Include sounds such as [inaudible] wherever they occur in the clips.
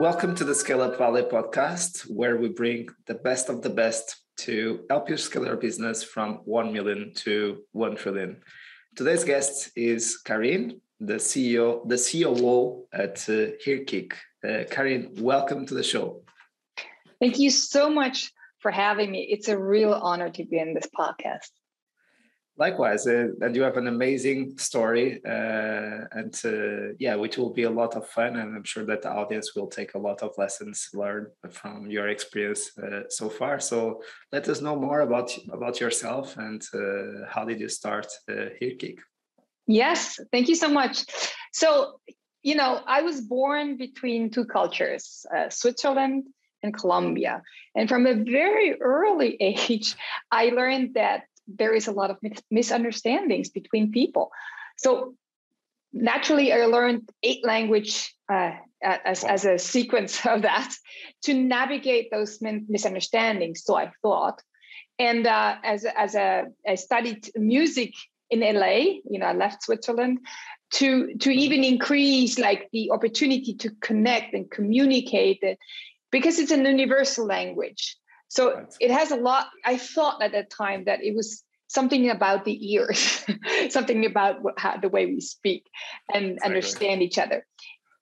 Welcome to the Scale Up Valley podcast, where we bring the best of the best to help you scale your business from 1 million to 1 trillion. Today's guest is Karin, the CEO, the COO at uh, Earkick. Uh, Karin, welcome to the show. Thank you so much for having me. It's a real honor to be in this podcast. Likewise, uh, and you have an amazing story, uh, and uh, yeah, which will be a lot of fun, and I'm sure that the audience will take a lot of lessons learned from your experience uh, so far. So let us know more about about yourself and uh, how did you start uh, Earkick? Yes, thank you so much. So you know, I was born between two cultures, uh, Switzerland and Colombia, and from a very early [laughs] age, I learned that there is a lot of misunderstandings between people. So naturally, I learned eight language uh, as, wow. as a sequence [laughs] of that to navigate those misunderstandings. So I thought, and uh, as as a I studied music in LA. You know, I left Switzerland to to mm-hmm. even increase like the opportunity to connect and communicate because it's an universal language so right. it has a lot. I thought at that time that it was something about the ears, [laughs] something about what, how, the way we speak and exactly. understand each other.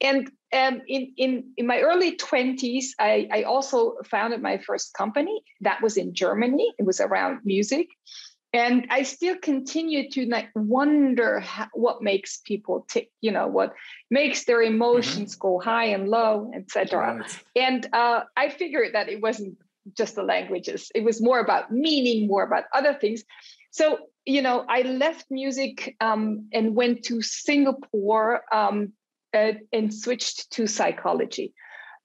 And um, in, in, in my early 20s, I, I also founded my first company that was in Germany. It was around music. And I still continue to like wonder how, what makes people tick, you know, what makes their emotions mm-hmm. go high and low, etc. Right. And uh, I figured that it wasn't just the languages. It was more about meaning, more about other things. So, you know, I left music um, and went to Singapore um, uh, and switched to psychology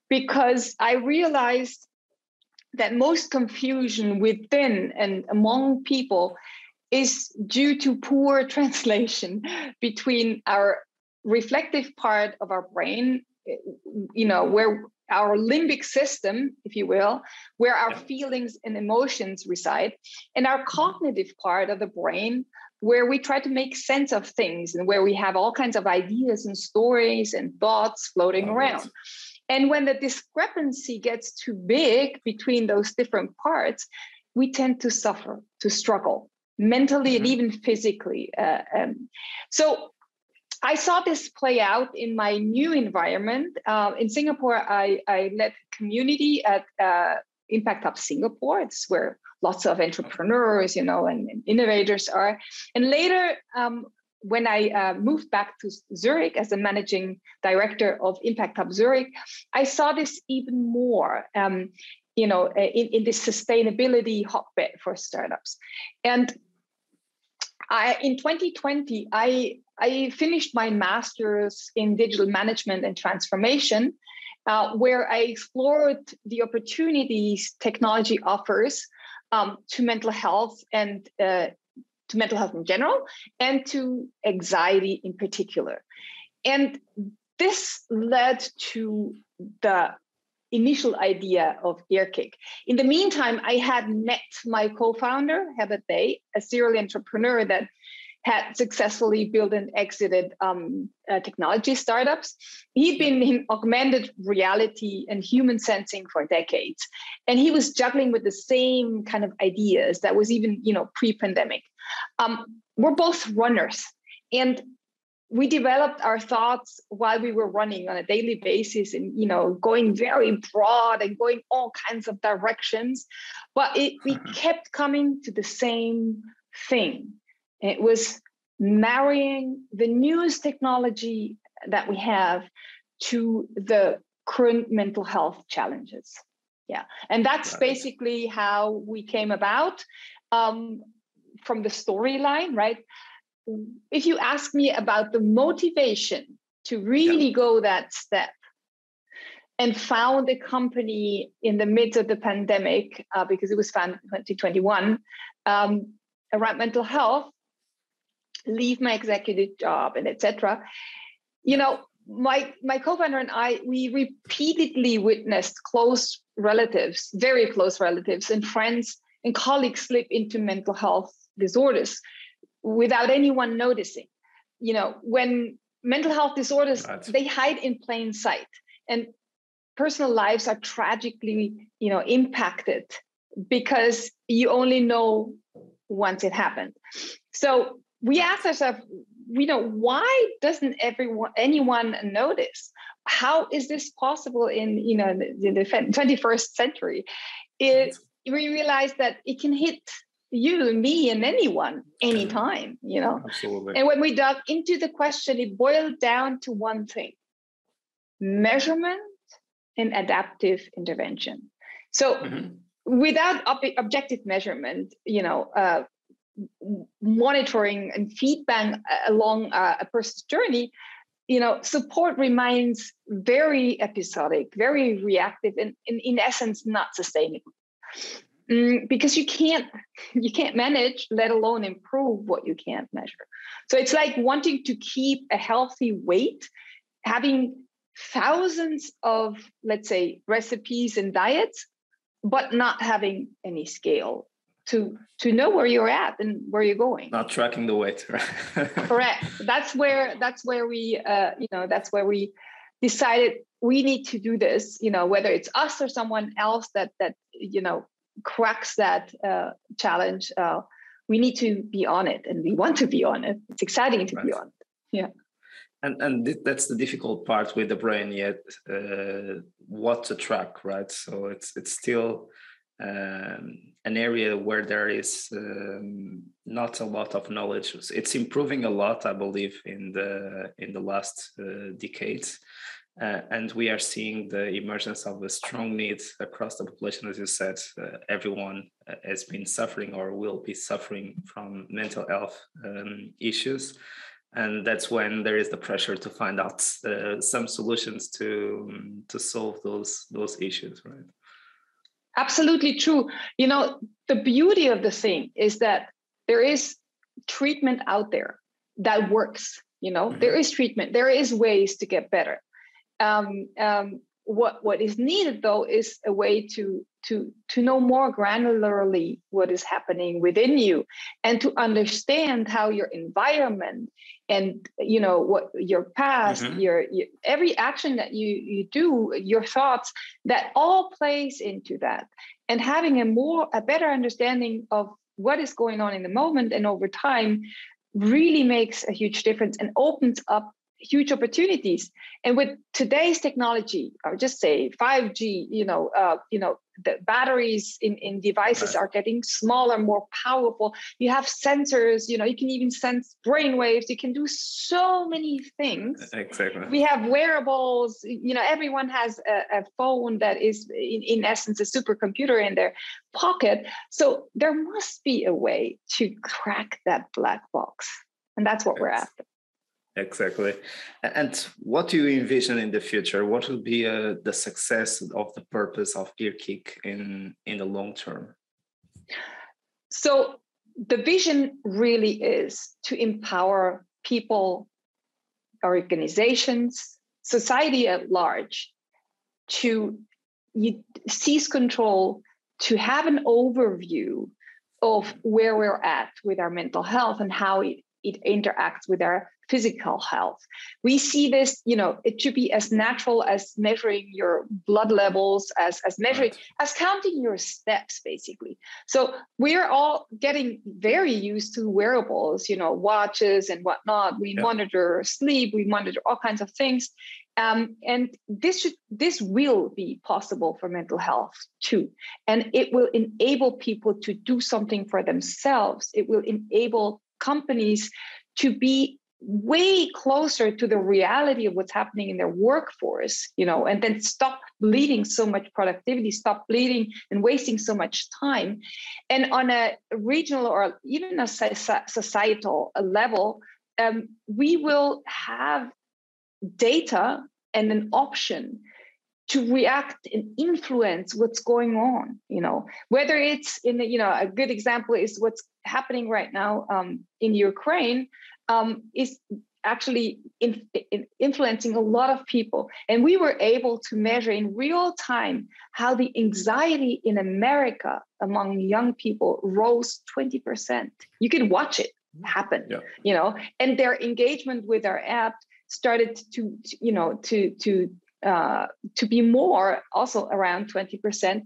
because I realized that most confusion within and among people is due to poor [laughs] translation between our reflective part of our brain you know where our limbic system, if you will, where our feelings and emotions reside, and our cognitive part of the brain, where we try to make sense of things and where we have all kinds of ideas and stories and thoughts floating oh, around. And when the discrepancy gets too big between those different parts, we tend to suffer, to struggle mentally mm-hmm. and even physically. Uh, um, so I saw this play out in my new environment. Uh, in Singapore, I, I led community at uh, Impact Hub Singapore. It's where lots of entrepreneurs, you know, and, and innovators are. And later, um, when I uh, moved back to Zurich as the managing director of Impact Hub Zurich, I saw this even more. Um, you know, in, in this sustainability hotbed for startups. And I, in 2020, I I finished my master's in digital management and transformation, uh, where I explored the opportunities technology offers um, to mental health and uh, to mental health in general, and to anxiety in particular. And this led to the initial idea of Earkick. In the meantime, I had met my co-founder, Herbert Bay, a serial entrepreneur that had successfully built and exited um, uh, technology startups. He'd been in augmented reality and human sensing for decades, and he was juggling with the same kind of ideas that was even, you know, pre-pandemic. Um, we're both runners, and we developed our thoughts while we were running on a daily basis and you know going very broad and going all kinds of directions but it, we kept coming to the same thing it was marrying the newest technology that we have to the current mental health challenges. Yeah, and that's basically how we came about um, from the storyline, right? If you ask me about the motivation to really yeah. go that step and found a company in the midst of the pandemic, uh, because it was founded in 2021, um, around mental health, leave my executive job and etc you know my my co-founder and i we repeatedly witnessed close relatives very close relatives and friends and colleagues slip into mental health disorders without anyone noticing you know when mental health disorders right. they hide in plain sight and personal lives are tragically you know impacted because you only know once it happened so we asked ourselves you know why doesn't everyone anyone notice? How is this possible in you know the, the 21st century? It we realized that it can hit you and me and anyone anytime you know? Absolutely. And when we dug into the question it boiled down to one thing measurement and adaptive intervention. So mm-hmm. without ob- objective measurement you know uh, monitoring and feedback along uh, a person's journey you know support remains very episodic very reactive and, and in essence not sustainable. Mm, because you can't [laughs] you can't manage let alone improve what you can't measure. So it's like wanting to keep a healthy weight having thousands of let's say recipes and diets but not having any scale to to know where you're at and where you're going. Not tracking the weight right? [laughs] Correct. That's where that's where we uh, you know that's where we decided we need to do this you know whether it's us or someone else that that you know cracks that uh, challenge uh, we need to be on it and we want to be on it. It's exciting to right. be on it. Yeah. And and th- that's the difficult part with the brain yet uh, what to track right? So it's it's still um, an area where there is um, not a lot of knowledge. It's improving a lot, I believe, in the in the last uh, decades, uh, and we are seeing the emergence of a strong need across the population. As you said, uh, everyone uh, has been suffering or will be suffering from mental health um, issues. And that's when there is the pressure to find out uh, some solutions to um, to solve those those issues, right? Absolutely true. You know the beauty of the thing is that there is treatment out there that works you know? Mm-hmm. there is treatment. There is ways to get better. Um, um, what what is needed though is a way to to to know more granularly what is happening within you and to understand how your environment and you know what your past mm-hmm. your, your, every action that you you do your thoughts that all plays into that and having a more a better understanding of what is going on in the moment and over time really makes a huge difference and opens up huge opportunities. And with today's technology, or just say 5G, you know, uh, you know, the batteries in, in devices right. are getting smaller, more powerful. You have sensors, you know, you can even sense brain waves. You can do so many things. Exactly. We have wearables, you know, everyone has a, a phone that is in, in essence a supercomputer in their pocket. So there must be a way to crack that black box. And that's what we're after. Exactly. And what do you envision in the future? What will be uh, the success of the purpose of EarKick in, in the long term? So, the vision really is to empower people, organizations, society at large to seize control, to have an overview of where we're at with our mental health and how it, it interacts with our physical health. We see this, you know, it should be as natural as measuring your blood levels, as, as measuring, right. as counting your steps, basically. So we're all getting very used to wearables, you know, watches and whatnot. We yeah. monitor sleep, we monitor all kinds of things. Um, and this should this will be possible for mental health too and it will enable people to do something for themselves it will enable companies to be way closer to the reality of what's happening in their workforce you know and then stop bleeding so much productivity stop bleeding and wasting so much time. And on a regional or even a societal level um, we will have data and an option to react and influence what's going on you know. Whether it's in the you know a good example is what's happening right now um, in ukraine um, is actually in, in influencing a lot of people. And we were able to measure in real time how the anxiety in America among young people rose 20%. You can watch it happen, yeah. you know, and their engagement with our app started to, you know, to, to uh, to be more, also around 20%,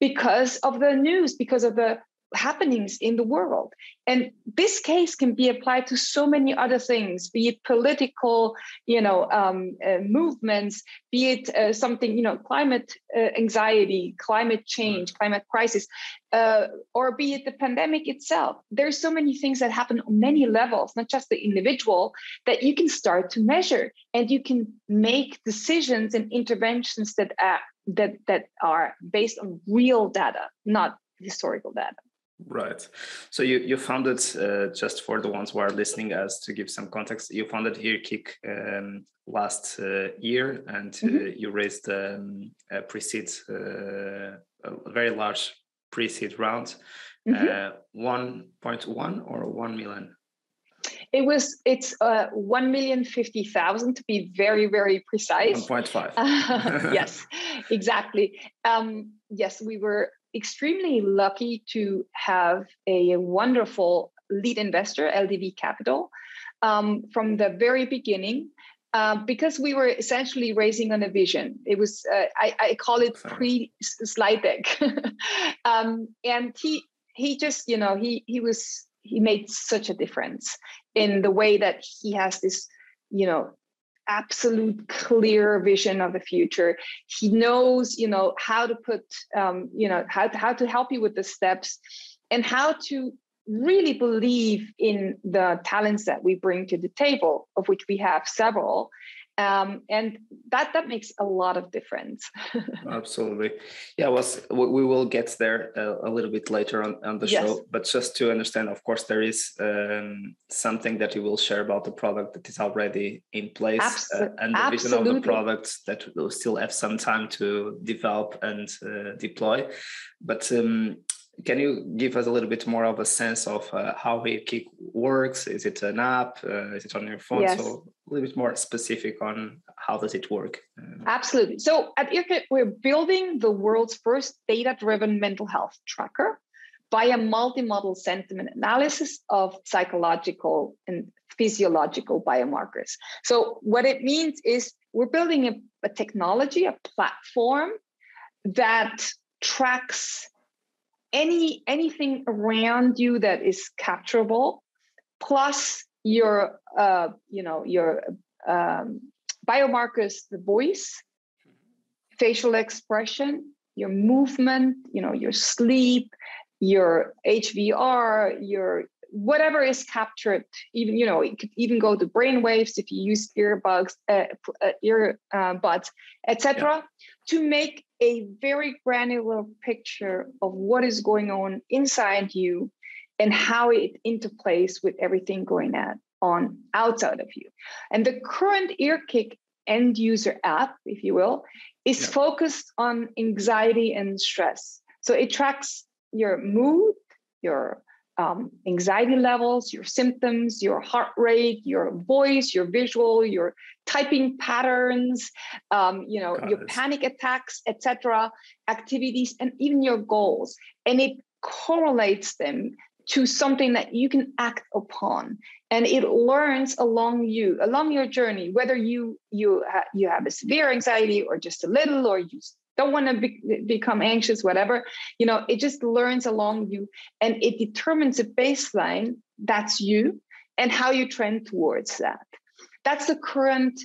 because of the news, because of the happenings in the world. And this case can be applied to so many other things, be it political, you know, um, uh, movements, be it uh, something, you know, climate uh, anxiety, climate change, climate crisis, uh, or be it the pandemic itself. There's so many things that happen on many levels, not just the individual, that you can start to measure and you can make decisions and interventions that are, that that are based on real data, not historical data. Right. So you you founded uh, just for the ones who are listening, as to give some context, you founded Earkick um, last uh, year, and uh, mm-hmm. you raised um, a pre-seed, uh, a very large pre-seed round, mm-hmm. Uh, one point one or one million. It was it's uh, one million fifty thousand to be very very precise. One point five. [laughs] yes, [laughs] exactly. Um, yes, we were extremely lucky to have a wonderful lead investor, LDV Capital, um, from the very beginning. Uh, because we were essentially raising on a vision. It was, uh, I, I, call it pre slide deck. [laughs] um, and he, he just, you know, he, he was, he made such a difference in the way that he has this, you know, absolute clear vision of the future. He knows you know how to put um, you know how to, how to help you with the steps and how to really believe in the talents that we bring to the table of which we have several um, and that that makes a lot of difference [laughs] absolutely yeah was we will get there a, a little bit later on, on the yes. show but just to understand of course there is um, something that you will share about the product that is already in place Abs- uh, and the absolutely. vision of the product that will still have some time to develop and uh, deploy but um, can you give us a little bit more of a sense of uh, how Earkick works? Is it an app? Uh, is it on your phone? Yes. So a little bit more specific on how does it work? Uh, Absolutely. So at Earkick, we're building the world's first data-driven mental health tracker via multi-modal sentiment analysis of psychological and physiological biomarkers. So what it means is we're building a, a technology, a platform that tracks any anything around you that is capturable plus your uh, you know your um, biomarkers the voice facial expression your movement you know your sleep your hvr your whatever is captured even you know it could even go to brain waves if you use earbuds uh, uh, ear uh, etc yeah. to make a very granular picture of what is going on inside you and how it interplays with everything going on outside of you and the current earkick end user app if you will is yeah. focused on anxiety and stress so it tracks your mood your um, anxiety levels, your symptoms, your heart rate, your voice, your visual, your typing patterns, um, you know, your panic attacks, etc., activities, and even your goals, and it correlates them to something that you can act upon and it learns along you along your journey whether you you ha- you have a severe anxiety or just a little or you don't want to be, become anxious whatever. You know it just learns along you and it determines a baseline that's you and how you trend towards that. That's the current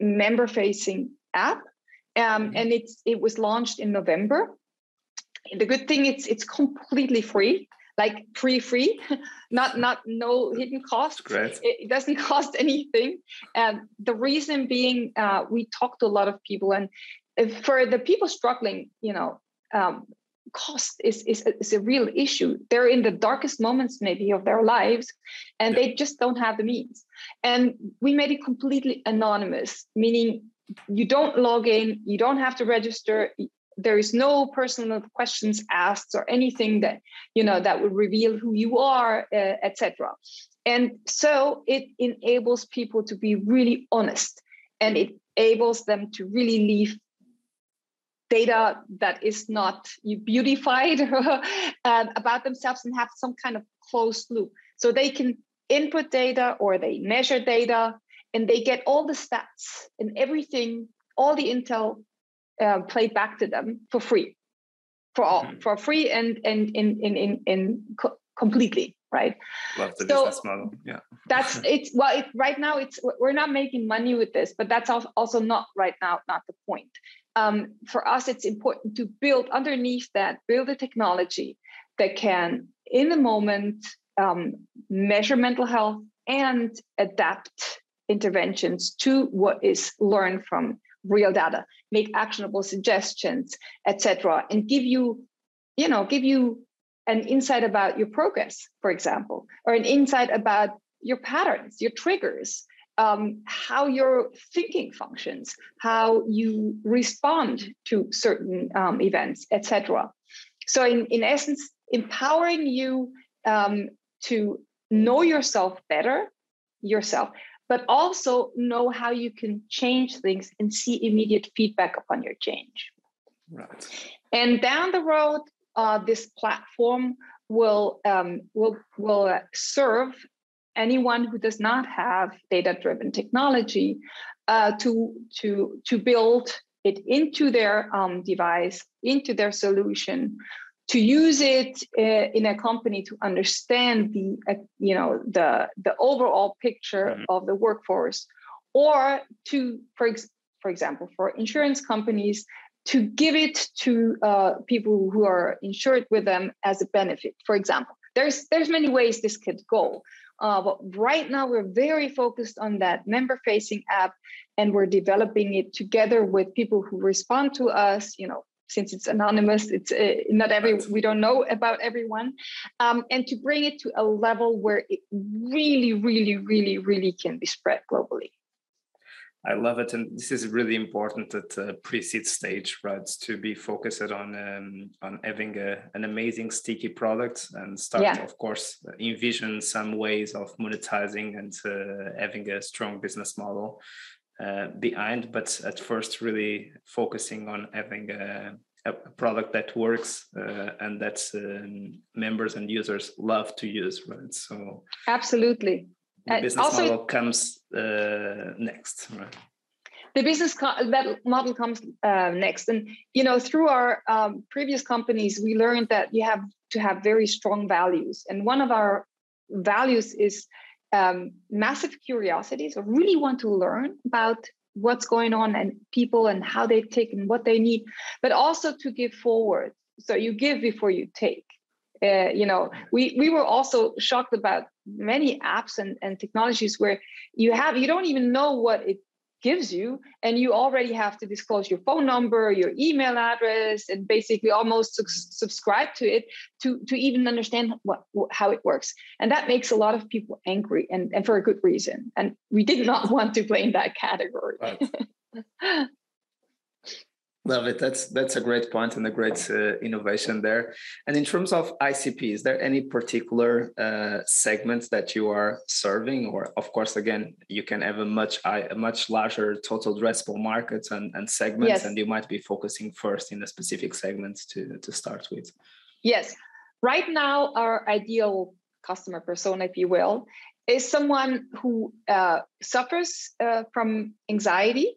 member facing app um, mm-hmm. and it's it was launched in november. The good thing it's it's completely free like free free [laughs] not not no hidden costs Great. it doesn't [laughs] cost anything. And the reason being uh, we talked to a lot of people and for the people struggling, you know, um, cost is, is, is a real issue. They're in the darkest moments, maybe, of their lives, and yeah. they just don't have the means. And we made it completely anonymous, meaning you don't log in, you don't have to register. There is no personal questions asked or anything that you know that would reveal who you are, uh, etc. And so it enables people to be really honest, and it enables them to really leave data that is not beautified uh, [laughs] about themselves and have some kind of closed loop. So they can input data or they measure data and they get all the stats and everything all the intel uh, played back to them for free for all mm-hmm. for free and and in in in, in co- completely right love the so business model yeah that's [laughs] it's well it, right now it's we're not making money with this but that's also not right now not the point um, for us it's important to build underneath that build a technology that can in the moment um, measure mental health and adapt interventions to what is learned from real data make actionable suggestions etc and give you you know give you an insight about your progress for example or an insight about your patterns your triggers um, how your thinking functions how you respond to certain um, events etc so in, in essence empowering you um, to know yourself better yourself but also know how you can change things and see immediate feedback upon your change. Right. And down the road, uh, this platform will um, will will uh, serve anyone who does not have data-driven technology uh, to to to build it into their um, device, into their solution, to use it uh, in a company to understand the uh, you know the the overall picture mm-hmm. of the workforce or to for ex- for example for insurance companies to give it to uh, people who are insured with them as a benefit for example there's there's many ways this could go uh, but right now we're very focused on that member facing app and we're developing it together with people who respond to us you know since it's anonymous it's uh, not every we don't know about everyone um, and to bring it to a level where it really really really really can be spread globally I love it, and this is really important at the pre-seed stage, right? To be focused on um, on having a, an amazing sticky product and start, yeah. of course, envision some ways of monetizing and uh, having a strong business model uh, behind, but at first really focusing on having a, a product that works uh, and that um, members and users love to use, right? So absolutely, the business also, model comes uh, next, right? The business that model comes uh, next, and you know through our um, previous companies, we learned that you have to have very strong values, and one of our values is um, massive curiosity. So really want to learn about what's going on and people and how they take and what they need, but also to give forward. So you give before you take. Uh, you know, we we were also shocked about many apps and, and technologies where you have you don't even know what it gives you and you already have to disclose your phone number your email address and basically almost su- subscribe to it to to even understand what, what, how it works. And that makes a lot of people angry and, and for a good reason. And we did not [laughs] want to play in that category. Right. [laughs] Love it. That's that's a great point and a great uh, innovation there. And in terms of ICP, is there any particular uh, segments that you are serving, or of course, again, you can have a much a much larger total addressable markets and, and segments, yes. and you might be focusing first in a specific segment to to start with. Yes, right now our ideal customer persona, if you will, is someone who uh, suffers uh, from anxiety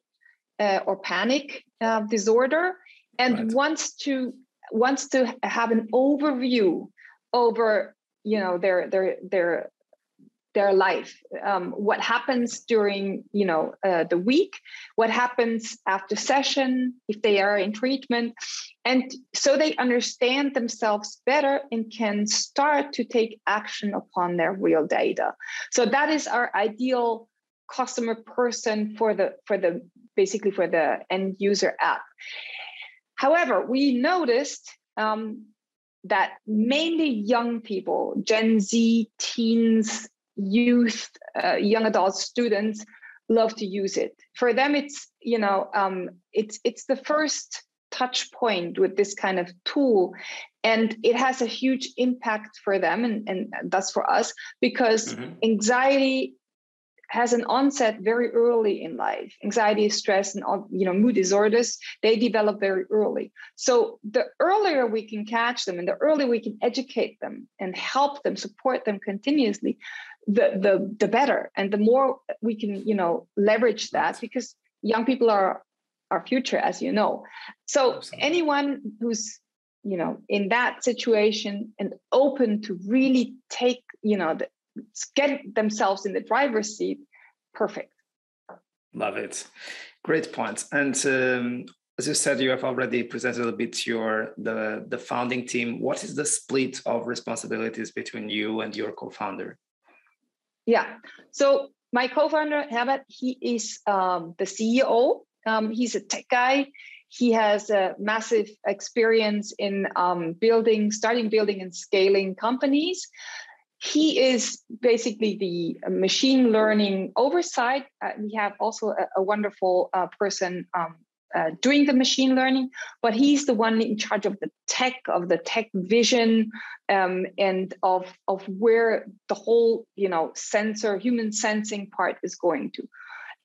uh, or panic uh, disorder. And right. wants to wants to have an overview over you know their their their their life um, what happens during you know uh, the week what happens after session if they are in treatment. And so they understand themselves better and can start to take action upon their real data. So that is our ideal customer person for the for the basically for the end user app. However, we noticed um, that mainly young people, Gen Z, teens, youth, uh, young adults, students, love to use it. For them, it's you know um, it's it's the first touch point with this kind of tool and it has a huge impact for them and, and that's for us because mm-hmm. anxiety has an onset very early in life anxiety stress and you know mood disorders they develop very early so the earlier we can catch them and the earlier we can educate them and help them support them continuously the the the better and the more we can you know leverage that because young people are our future, as you know. So Absolutely. anyone who's you know in that situation and open to really take you know the, get themselves in the driver's seat, perfect. Love it. Great points. And um, as you said, you have already presented a bit your the the founding team. What is the split of responsibilities between you and your co-founder? Yeah. So my co-founder Herbert, he is um, the CEO. Um, he's a tech guy. He has a massive experience in um, building, starting, building, and scaling companies. He is basically the machine learning oversight. Uh, we have also a, a wonderful uh, person um, uh, doing the machine learning, but he's the one in charge of the tech, of the tech vision, um, and of of where the whole you know sensor, human sensing part is going to.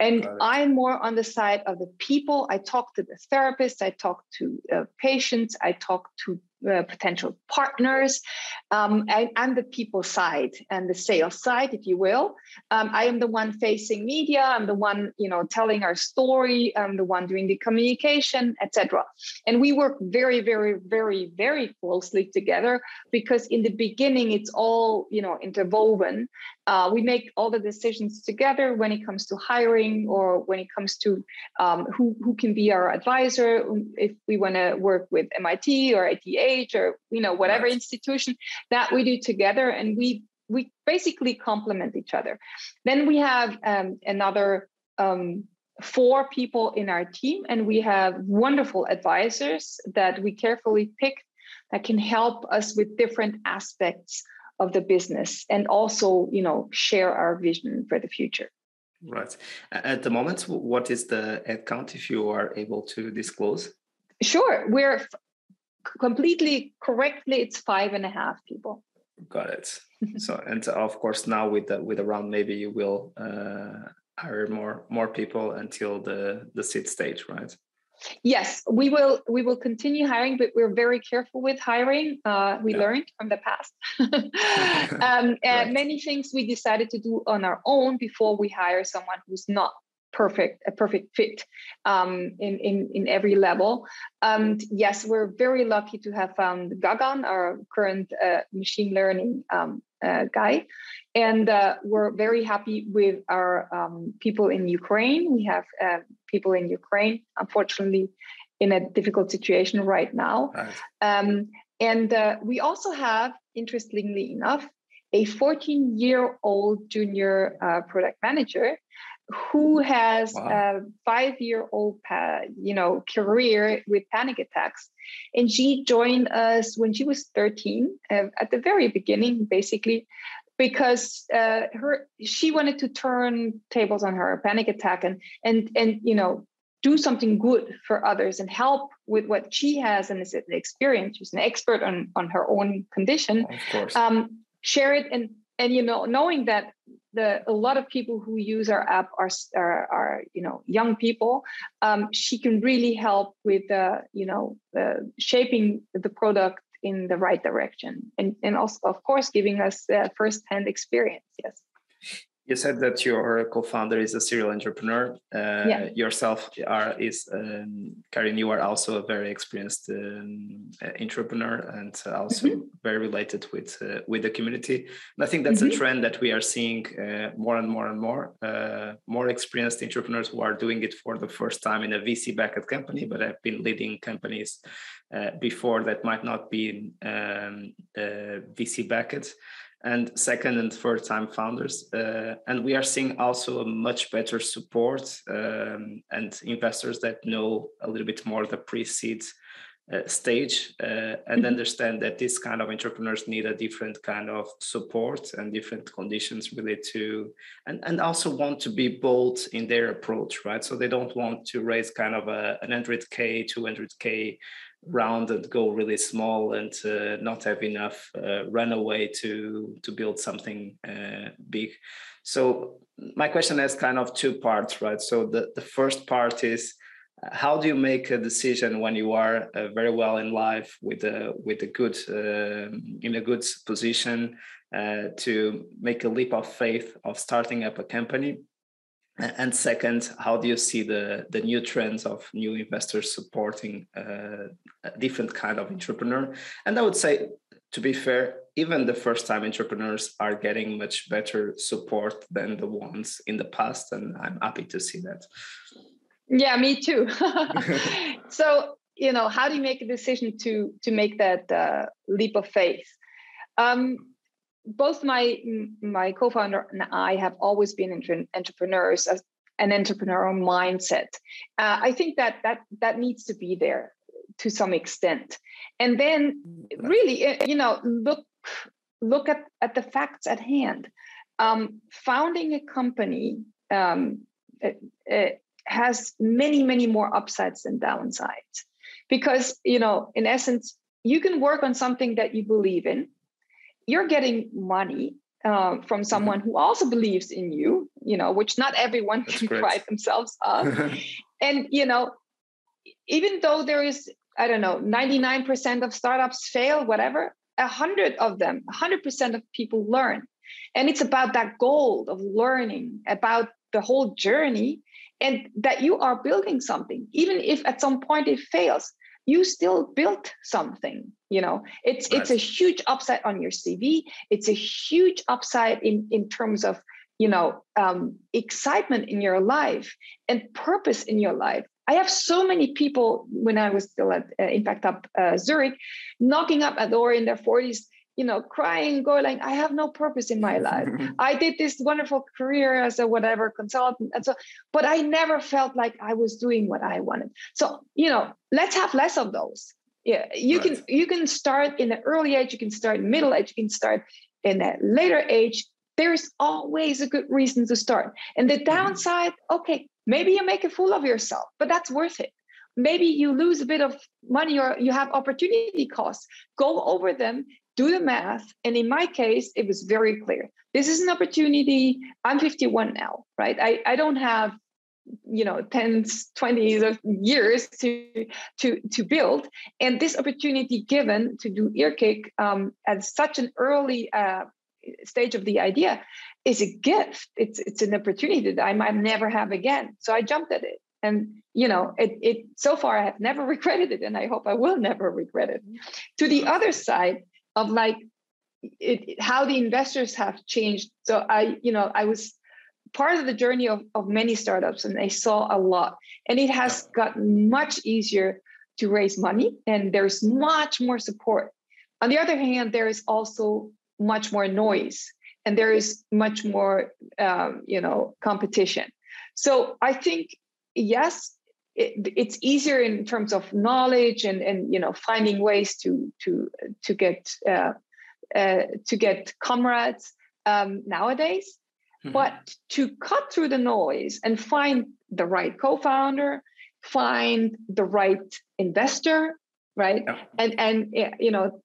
And I'm more on the side of the people. I talk to the therapists, I talk to uh, patients, I talk to uh, potential partners. Um, I, am the people side and the sales side, if you will. Um, I am the one facing media. I'm the one, you know, telling our story. I'm the one doing the communication, etc. And we work very, very, very, very closely together because in the beginning it's all, you know, interwoven. Uh, we make all the decisions together when it comes to hiring or when it comes to um, who who can be our advisor if we want to work with MIT or ITA or you know whatever right. institution that we do together and we we basically complement each other then we have um, another um, four people in our team and we have wonderful advisors that we carefully pick that can help us with different aspects of the business and also you know share our vision for the future right at the moment what is the head count if you are able to disclose sure we're completely correctly, it's five and a half people. Got it. [laughs] so, and of course, now with the, with around maybe you will uh, hire more more people until the the seed stage, right? Yes, we will. We will continue hiring, but we're very careful with hiring. Uh, we yeah. learned from the past. [laughs] [laughs] um, right. Many things we decided to do on our own before we hire someone who's not perfect a perfect fit um, in, in in every level and yes we're very lucky to have found gagan our current uh, machine learning um, uh, guy and uh, we're very happy with our um, people in ukraine we have uh, people in ukraine unfortunately in a difficult situation right now right. Um, and uh, we also have interestingly enough a 14 year old junior uh, product manager who has wow. a five-year-old, you know, career with panic attacks, and she joined us when she was 13, uh, at the very beginning, basically, because uh, her she wanted to turn tables on her panic attack and and and you know do something good for others and help with what she has and is an experience. She's an expert on on her own condition. Of course. Um, share it and and you know knowing that the a lot of people who use our app are are, are you know young people um, she can really help with uh, you know uh, shaping the product in the right direction. And and also of course giving us uh, first hand experience yes you said that your co-founder is a serial entrepreneur. Uh, yeah. Yourself are is um, Karin. You are also a very experienced um, entrepreneur and also mm-hmm. very related with uh, with the community. And I think that's mm-hmm. a trend that we are seeing uh, more and more and more. Uh, more experienced entrepreneurs who are doing it for the first time in a VC-backed company, but have been leading companies uh, before that might not be um, uh, VC-backed and second and third time founders. Uh, and we are seeing also a much better support um, and investors that know a little bit more the pre-seed uh, stage uh, and mm-hmm. understand that this kind of entrepreneurs need a different kind of support and different conditions really to and, and also want to be bold in their approach right so they don't want to raise kind of a, an 100k 200k round and go really small and uh, not have enough uh, runaway to to build something uh, big. So my question has kind of two parts right? So the, the first part is how do you make a decision when you are uh, very well in life with a with a good um, in a good position uh, to make a leap of faith of starting up a company and second, how do you see the, the new trends of new investors supporting uh, a different kind of entrepreneur? And I would say, to be fair, even the first time entrepreneurs are getting much better support than the ones in the past. And I'm happy to see that. Yeah, me too. [laughs] [laughs] so, you know, how do you make a decision to to make that uh, leap of faith? Um, both my my co-founder and I have always been entre- entrepreneurs, as an entrepreneurial mindset. Uh, I think that that that needs to be there to some extent, and then really, eh, you know, look look at at the facts at hand. Um, founding a company um, it, it has many many more upsides than downsides, because you know, in essence, you can work on something that you believe in you're getting money uh, from mm-hmm. someone who also believes in you, you know, which not everyone That's can [laughs] great. pride themselves of. [laughs] and, you know, even though there is, I don't know, 99% of startups fail, whatever, 100 of them, 100% of people learn. And it's about that goal of learning, about the whole journey, and that you are building something, even if at some point it fails you still built something you know? It's it's a huge upside on your cv it's a huge upside in in terms of you know um, excitement in your life and purpose in your life. I have so many people when i was still at uh, Impact Hub uh, zurich knocking up at door in their 40s you know, crying, going like, I have no purpose in my life. [laughs] I did this wonderful career as a whatever consultant. And so, but I never felt like I was doing what I wanted. So, you know, let's have less of those. Yeah. You right. can you can start in the early age, you can start in middle age, you can start in a later age. There's always a good reason to start. And the mm-hmm. downside, okay, maybe you make a fool of yourself, but that's worth it maybe you lose a bit of money or you have opportunity costs go over them do the math. And in my case, it was very clear. This is an opportunity. I'm 51 now, right? I, I don't have you know 10s 20s of years to to to build and this opportunity given to do earkick um, at such an early uh, stage of the idea is a gift it's it's an opportunity that i might never have again so i jumped at it and you know it, it so far i have never [laughs] regretted it and i hope i will never regret it to the other side of like it, how the investors have changed. So I, you know, I was part of the journey of, of many startups and I saw a lot. And it has gotten much easier to raise money and there's much more support. On the other hand, there is also much more noise and there is much more, um, you know, competition. So I think, yes, it, it's easier in terms of knowledge and and you know finding ways to to to get uh, uh, to get comrades um, nowadays mm-hmm. but to cut through the noise and find the right co-founder find the right investor right yeah. and and you know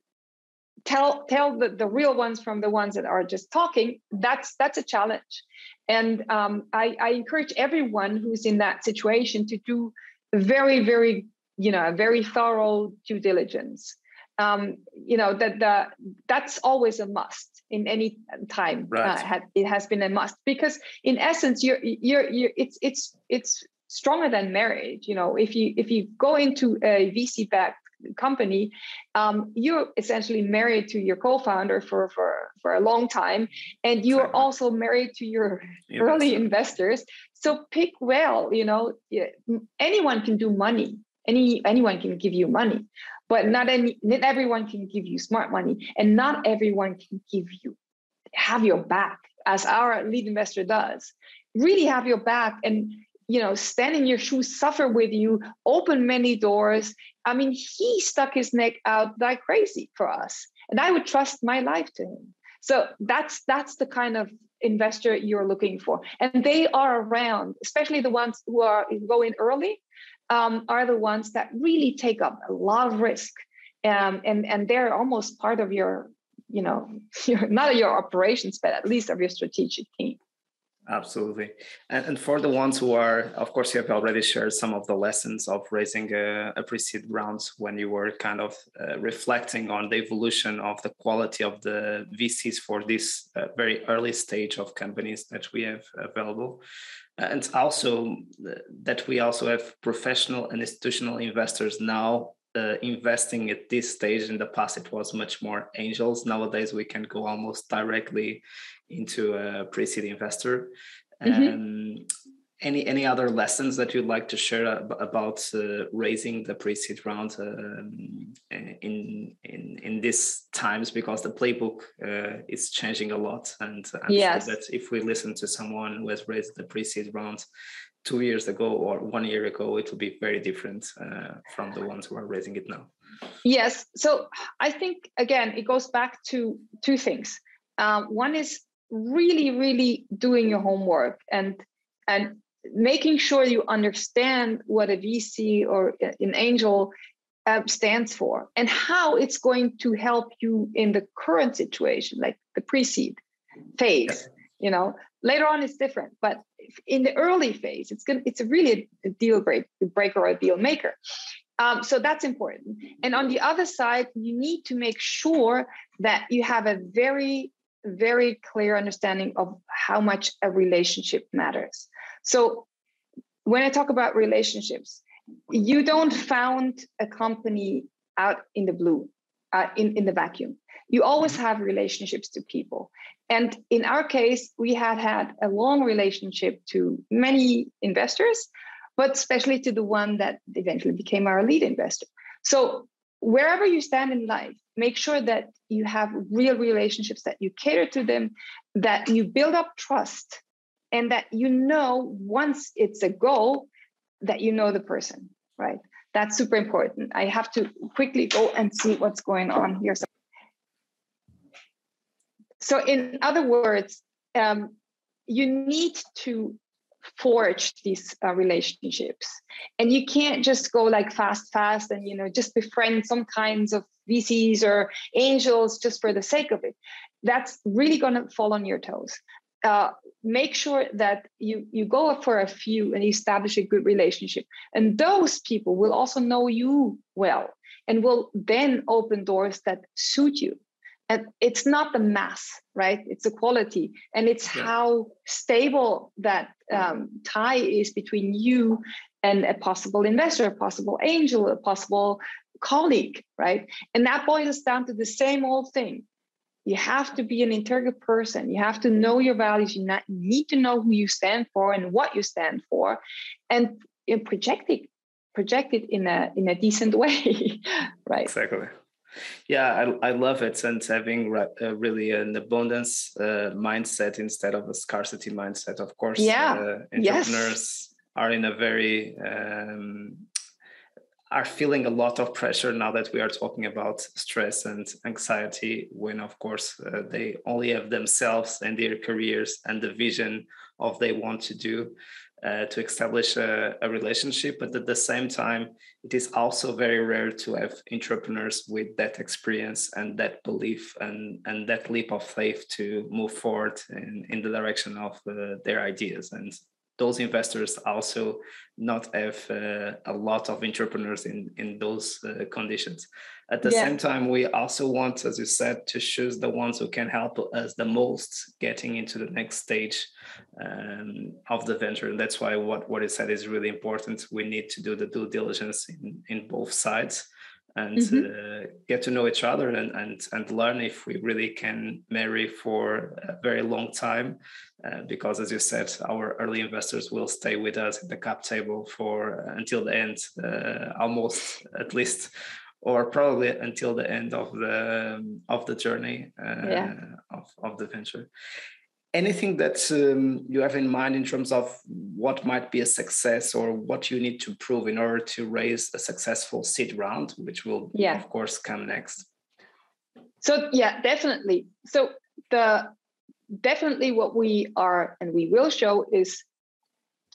tell tell the, the real ones from the ones that are just talking that's that's a challenge. And um, I, I encourage everyone who's in that situation to do very very you know a very thorough due diligence. Um, you know that the, that's always a must in any time. Right. uh, it has been a must because in essence you're you're, you're it's it's it's stronger than marriage. You know if you if you go into a vc backed company, um, you're essentially married to your co-founder for for for a long time, and you are also married to your yeah, early investors. So pick well. You know, anyone can do money. Any anyone can give you money, but not any not everyone can give you smart money, and not everyone can give you have your back as our lead investor does. Really have your back and you know, stand in your shoes, suffer with you, open many doors. I mean, he stuck his neck out like crazy for us. And I would trust my life to him. So that's that's the kind of investor you're looking for. And they are around, especially the ones who are going early, um, are the ones that really take up a lot of risk. Um, and, and they're almost part of your, you know, [laughs] your, not your operations, but at least of your strategic team. Absolutely. And, and for the ones who are, of course, you have already shared some of the lessons of raising a, a pre-seed rounds when you were kind of uh, reflecting on the evolution of the quality of the VCs for this uh, very early stage of companies that we have available. And also uh, that we also have professional and institutional investors now uh, investing at this stage in the past it was much more angels nowadays we can go almost directly into a pre-seed investor mm-hmm. um, any any other lessons that you'd like to share about uh, raising the pre-seed round um, in in in these times because the playbook uh, is changing a lot and I'm yes. sure that if we listen to someone who has raised the pre-seed round two years ago or one year ago, it will be very different uh, from the ones who are raising it now. Yes. So I think, again, it goes back to two things. Um, one is really, really doing your homework and, and making sure you understand what a VC or an angel uh, stands for and how it's going to help you in the current situation, like the pre-seed phase. You know, later on it's different, but in the early phase, it's going it's really a deal break, breaker or a deal maker. Um, so that's important. And on the other side, you need to make sure that you have a very, very clear understanding of how much a relationship matters. So when I talk about relationships, you don't found a company out in the blue, uh, in, in the vacuum. You always have relationships to people. And in our case, we had had a long relationship to many investors, but especially to the one that eventually became our lead investor. So wherever you stand in life, make sure that you have real relationships, that you cater to them, that you build up trust, and that you know once it's a goal that you know the person, right? That's super important. I have to quickly go and see what's going on here. So, in other words, um, you need to forge these uh, relationships. And you can't just go like fast fast and you know just befriend some kinds of vcs or angels just for the sake of it. That's really going to fall on your toes. Uh, make sure that you you go for a few and establish a good relationship. And those people will also know you well and will then open doors that suit you and it's not the mass right? It's the quality. And it's yeah. how stable that um, tie is between you and a possible investor a possible angel a possible colleague right? And that boils down to the same old thing. You have to be an integral person. You have to know your values. You need to know who you stand for and what you stand for and, and project it project it in a in a decent [laughs] way right? Exactly yeah, I, I love it. And having re- uh, really an abundance uh, mindset instead of a scarcity mindset. Of course, yeah. Uh, entrepreneurs yes. are in a very um, are feeling a lot of pressure now that we are talking about stress and anxiety when of course uh, they only have themselves and their careers and the vision of they want to do uh, to establish a, a, relationship. But at the same time, it is also very rare to have entrepreneurs with that experience and that belief and, and that leap of faith to move forward in, in the direction of uh, their ideas. And those investors also not have uh, a lot of entrepreneurs in in those uh, conditions. At the yeah. same time we also want as you said to choose the ones who can help us the most getting into the next stage um, of the venture. And that's why what what is said is really important. We need to do the due diligence in in both sides and mm-hmm. uh, get to know each other and, and and learn if we really can marry for a very long time uh, because as you said our early investors will stay with us at the cap table for uh, until the end uh, almost at least or probably until the end of the um, of the journey uh, yeah. of, of the venture anything that um, you have in mind in terms of what might be a success or what you need to prove in order to raise a successful seed round, which will, yeah. of course, come next? So yeah, definitely. So the definitely what we are and we will show is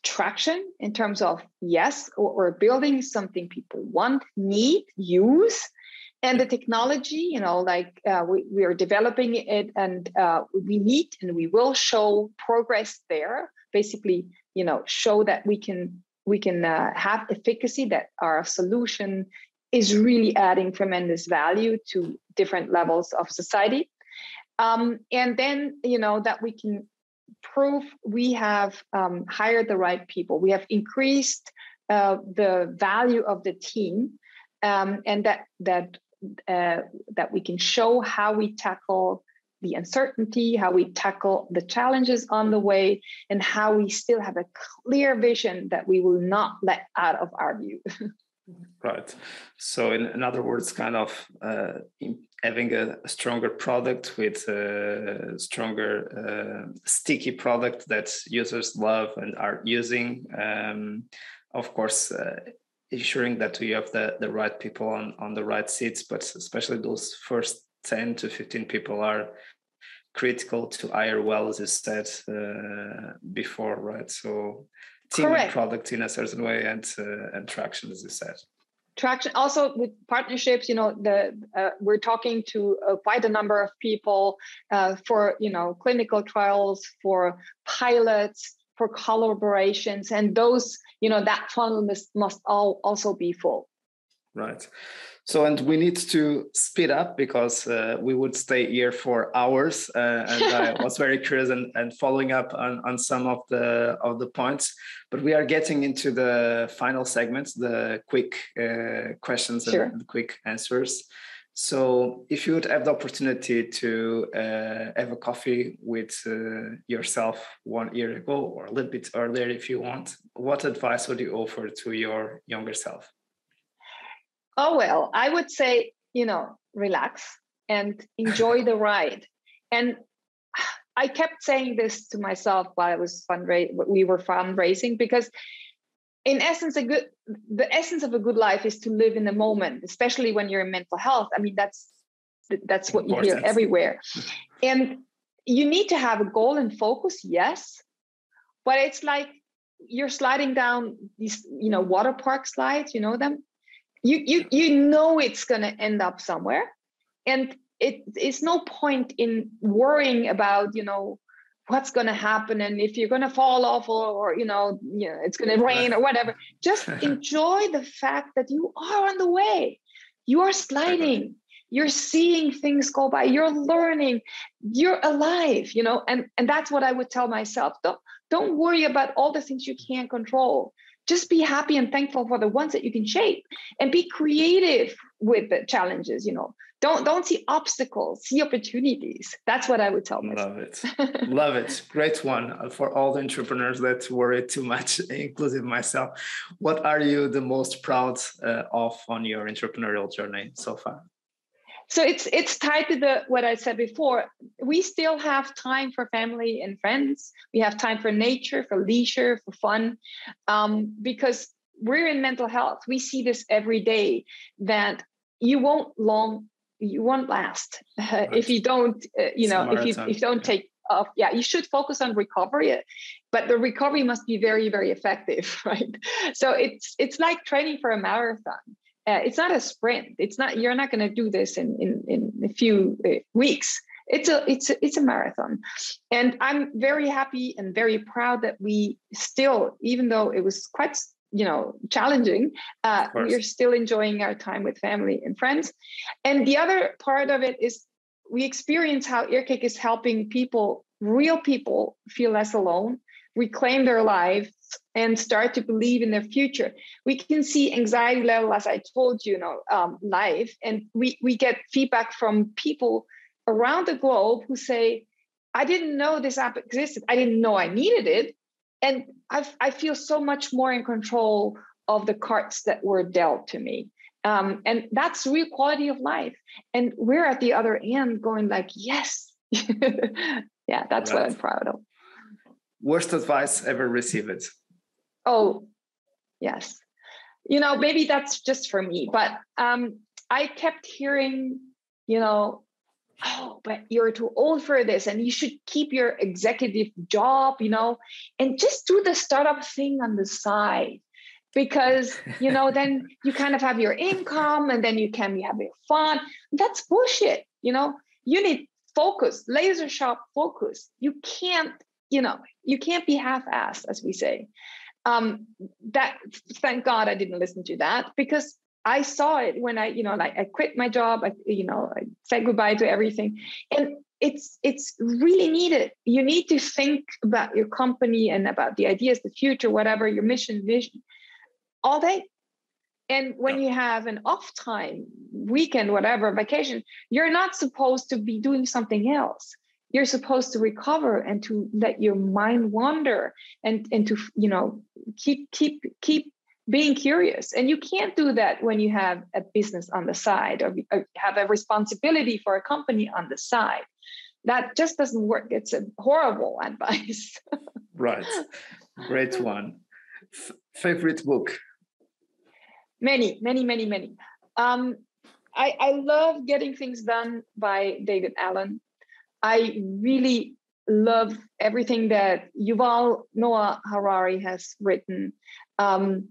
traction in terms of yes, we're building something people want, need, use, and the technology you know like uh, we, we are developing it and uh, we need and we will show progress there. Basically you know show that we can we can uh, have efficacy that our solution is really adding tremendous value to different levels of society. Um, and then you know that we can prove we have um, hired the right people. We have increased uh, the value of the team um, and that that uh, that we can show how we tackle the uncertainty, how we tackle the challenges on the way, and how we still have a clear vision that we will not let out of our view. [laughs] right. So, in, in, other words, kind of uh, having a, stronger product with a stronger, uh, sticky product that users love and are using. Um, of course, uh, ensuring that we have the, the right people on, on the right seats, but especially those first 10 to 15 people are critical to hire well, as you said uh, before, right? So team Correct. product in a certain way and, uh, and traction, as you said. Traction also with partnerships, you know, the uh, we're talking to uh, quite a number of people uh, for, you know, clinical trials, for pilots, for collaborations, and those you know that funnel must must all also be full. Right. So and we need to speed up because uh, we would stay here for hours uh, and i [laughs] was very curious and, and following up on, on some of the of the points. But we are getting into the final segments the quick uh, questions sure. and quick answers so, if you would have the opportunity to uh, have a coffee with uh, yourself one year ago or a little bit earlier, if you want, what advice would you offer to your younger self? Oh, well, I would say, you know, relax and enjoy the [laughs] ride. And I kept saying this to myself while I was fundraising, we were fundraising, because in essence a good the essence of a good life is to live in the moment especially when you're in mental health. I mean that's that's what you hear everywhere. And you need to have a goal and focus yes but it's like you're sliding down these you know water park slides you know them? You you you know it's going to end up somewhere. And it, it is no point in worrying about you know what's going to happen and if you're going to fall off or, or you know you know it's going to rain or whatever. [laughs] Just enjoy the fact that you are on the way. You are sliding. You're seeing things go by. You're learning. You're alive you know and and that's what i would tell myself. Don't don't worry about all the things you can't control. Just be happy and thankful for the ones that you can shape and be creative with the challenges you know don't don't see obstacles see opportunities. That's what i would tell myself. Love it. Love it. Great one for all the entrepreneurs that worry too much [laughs] including myself. What are you the most proud uh, of on your entrepreneurial journey so far? So it's it's tied to the what i said before. We still have time for family and friends. We have time for nature for leisure for fun. Um, because we're in mental health. We see this every day that you won't long you won't last [laughs] uh, right. if you don't uh, you it's know if you if you don't yeah. take off yeah you should focus on recovery but the recovery must be very very effective [laughs] right? So it's it's like training for a marathon. Uh, it's not a sprint. It's not you're not going to do this in in in a few uh, weeks. It's a it's a, it's a marathon. And i'm very happy and very proud that we still even though it was quite you know challenging uh, we're still enjoying our time with family and friends. And the other part of it is we experience how Earkick is helping people real people feel less alone reclaim their lives and start to believe in their future. We can see anxiety level as i told you, you know um, live and we we get feedback from people around the globe who say i didn't know this app existed. I didn't know i needed it and i I feel so much more in control of the cards that were dealt to me. Um, and that's real quality of life. And we're at the other end going like, yes. [laughs] yeah, that's right. what I'm proud of. Worst advice ever received? Oh, yes. You know, maybe that's just for me, but um, I kept hearing, you know, oh, but you're too old for this and you should keep your executive job, you know, and just do the startup thing on the side. because you know then [laughs] you kind of have your income and then you can have your fun. That's bullshit you know. You need focus laser sharp focus. You can't you know you can't be half-assed as we say. Um that thank god i didn't listen to that because i saw it when i you know like i quit my job i you know i said goodbye to everything. And it's it's really needed. You need to think about your company and about the ideas the future whatever your mission vision all day. And when you have an off time weekend whatever vacation you're not supposed to be doing something else. You're supposed to recover and to let your mind wander and and to you know keep keep keep being curious. And you can't do that when you have a business on the side or, or have a responsibility for a company on the side. That just doesn't work. It's a horrible [laughs] advice. Right. Great [laughs] one. F- favorite book? Many many many many. Um, I, I love getting things done by david allen. I really love everything that yuval noah harari has written. Um.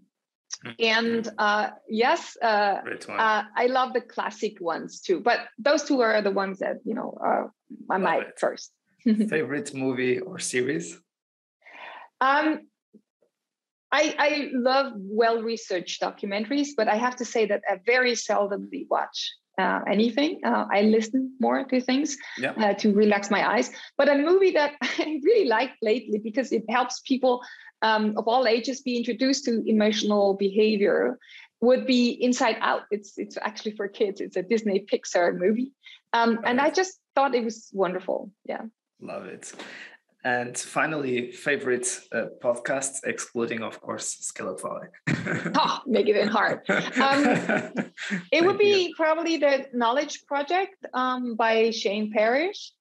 And uh, yes uh, uh, i love the classic ones too but those two are the ones that you know are my mic first [laughs] favorite movie or series um I, I love well researched documentaries, but I have to say that I very seldomly watch uh, anything. Uh, I listen more to things yeah. uh, to relax my eyes. But a movie that [laughs] I really like lately because it helps people um, of all ages be introduced to emotional behavior would be Inside Out. It's it's actually for kids. It's a Disney Pixar movie, um, and I just thought it was wonderful. Yeah, love it. And finally, favorite uh, podcasts, excluding, of course, Scalability. [laughs] oh, make it hard. Um, [laughs] it would be you. probably the Knowledge Project um, by Shane Parrish.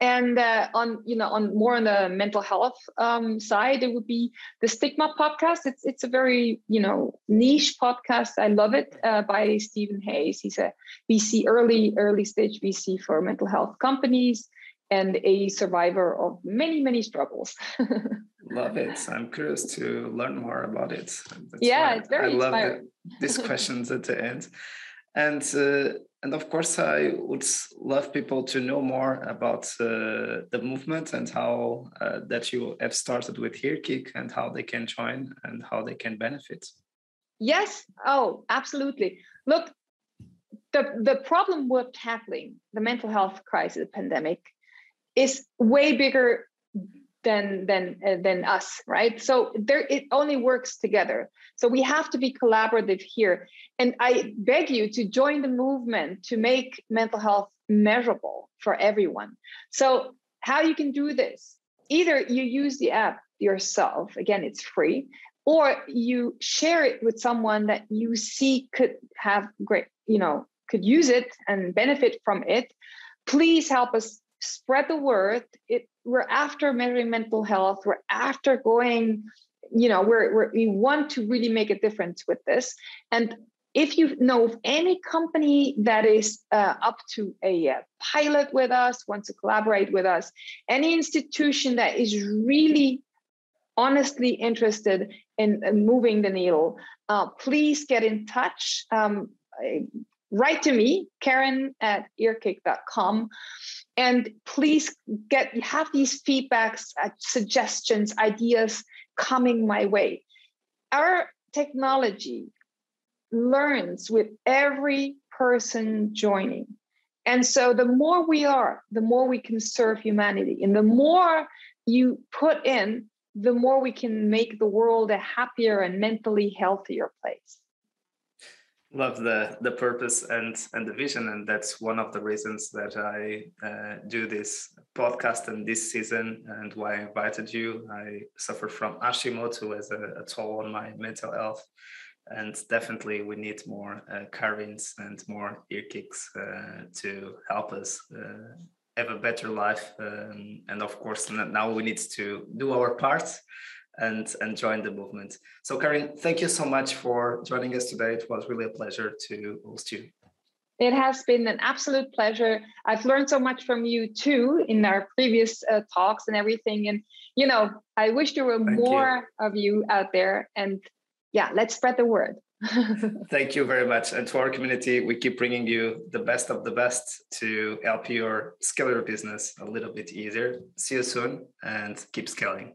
And uh, on, you know, on more on the mental health um, side, it would be the Stigma podcast. It's it's a very, you know, niche podcast. I love it uh, by Stephen Hays. He's a VC early early stage VC for mental health companies and a survivor of many, many struggles. [laughs] love it. I'm curious to learn more about it. That's yeah, it's very I inspiring. love these [laughs] questions at the end. And uh, and of course, I would love people to know more about uh, the movement and how uh, that you have started with Earkick and how they can join and how they can benefit. Yes. Oh, absolutely. Look, the the problem we're tackling, the mental health crisis, pandemic, is way bigger than than uh, than us right? So there it only works together. So we have to be collaborative here. And i beg you to join the movement to make mental health measurable for everyone. So how you can do this either you use the app yourself again it's free or you share it with someone that you see could have great you know could use it and benefit from it. Please help us spread the word. It, we're after measuring mental health. We're after going, you know, we're, we're, we want to really make a difference with this. And if you know of any company that is uh, up to a uh, pilot with us, wants to collaborate with us, any institution that is really honestly interested in, in moving the needle, uh, please get in touch. Um, write to me, Karin at earkick.com and please get have these feedbacks uh, suggestions ideas coming my way. Our technology learns with every person joining. And so the more we are the more we can serve humanity. And the more you put in the more we can make the world a happier and mentally healthier place love the the purpose and and the vision and that's one of the reasons that i uh, do this podcast and this season and why i invited you. I suffer from hashimoto as a, a toll on my mental health and definitely we need more uh, and more Earkicks uh, to help us uh, have a better life um, and of course now we need to do our part and and join the movement. So Karin, thank you so much for joining us today. It was really a pleasure to host you. It has been an absolute pleasure. I've learned so much from you too in our previous uh, talks and everything. And you know, I wish there were thank more you. of you out there. And yeah, let's spread the word. [laughs] Thank you very much. And to our community, we keep bringing you the best of the best to help your scale your business a little bit easier. See you soon and keep scaling.